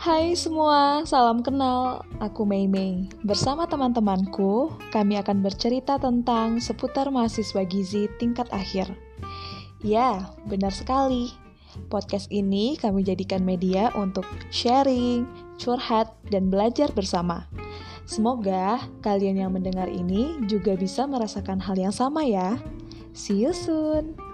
Hai semua, salam kenal. Aku Mei Mei. Bersama teman-temanku, kami akan bercerita tentang seputar mahasiswa gizi tingkat akhir. Ya, benar sekali. Podcast ini kami jadikan media untuk sharing, curhat, dan belajar bersama. Semoga kalian yang mendengar ini juga bisa merasakan hal yang sama ya. See you soon.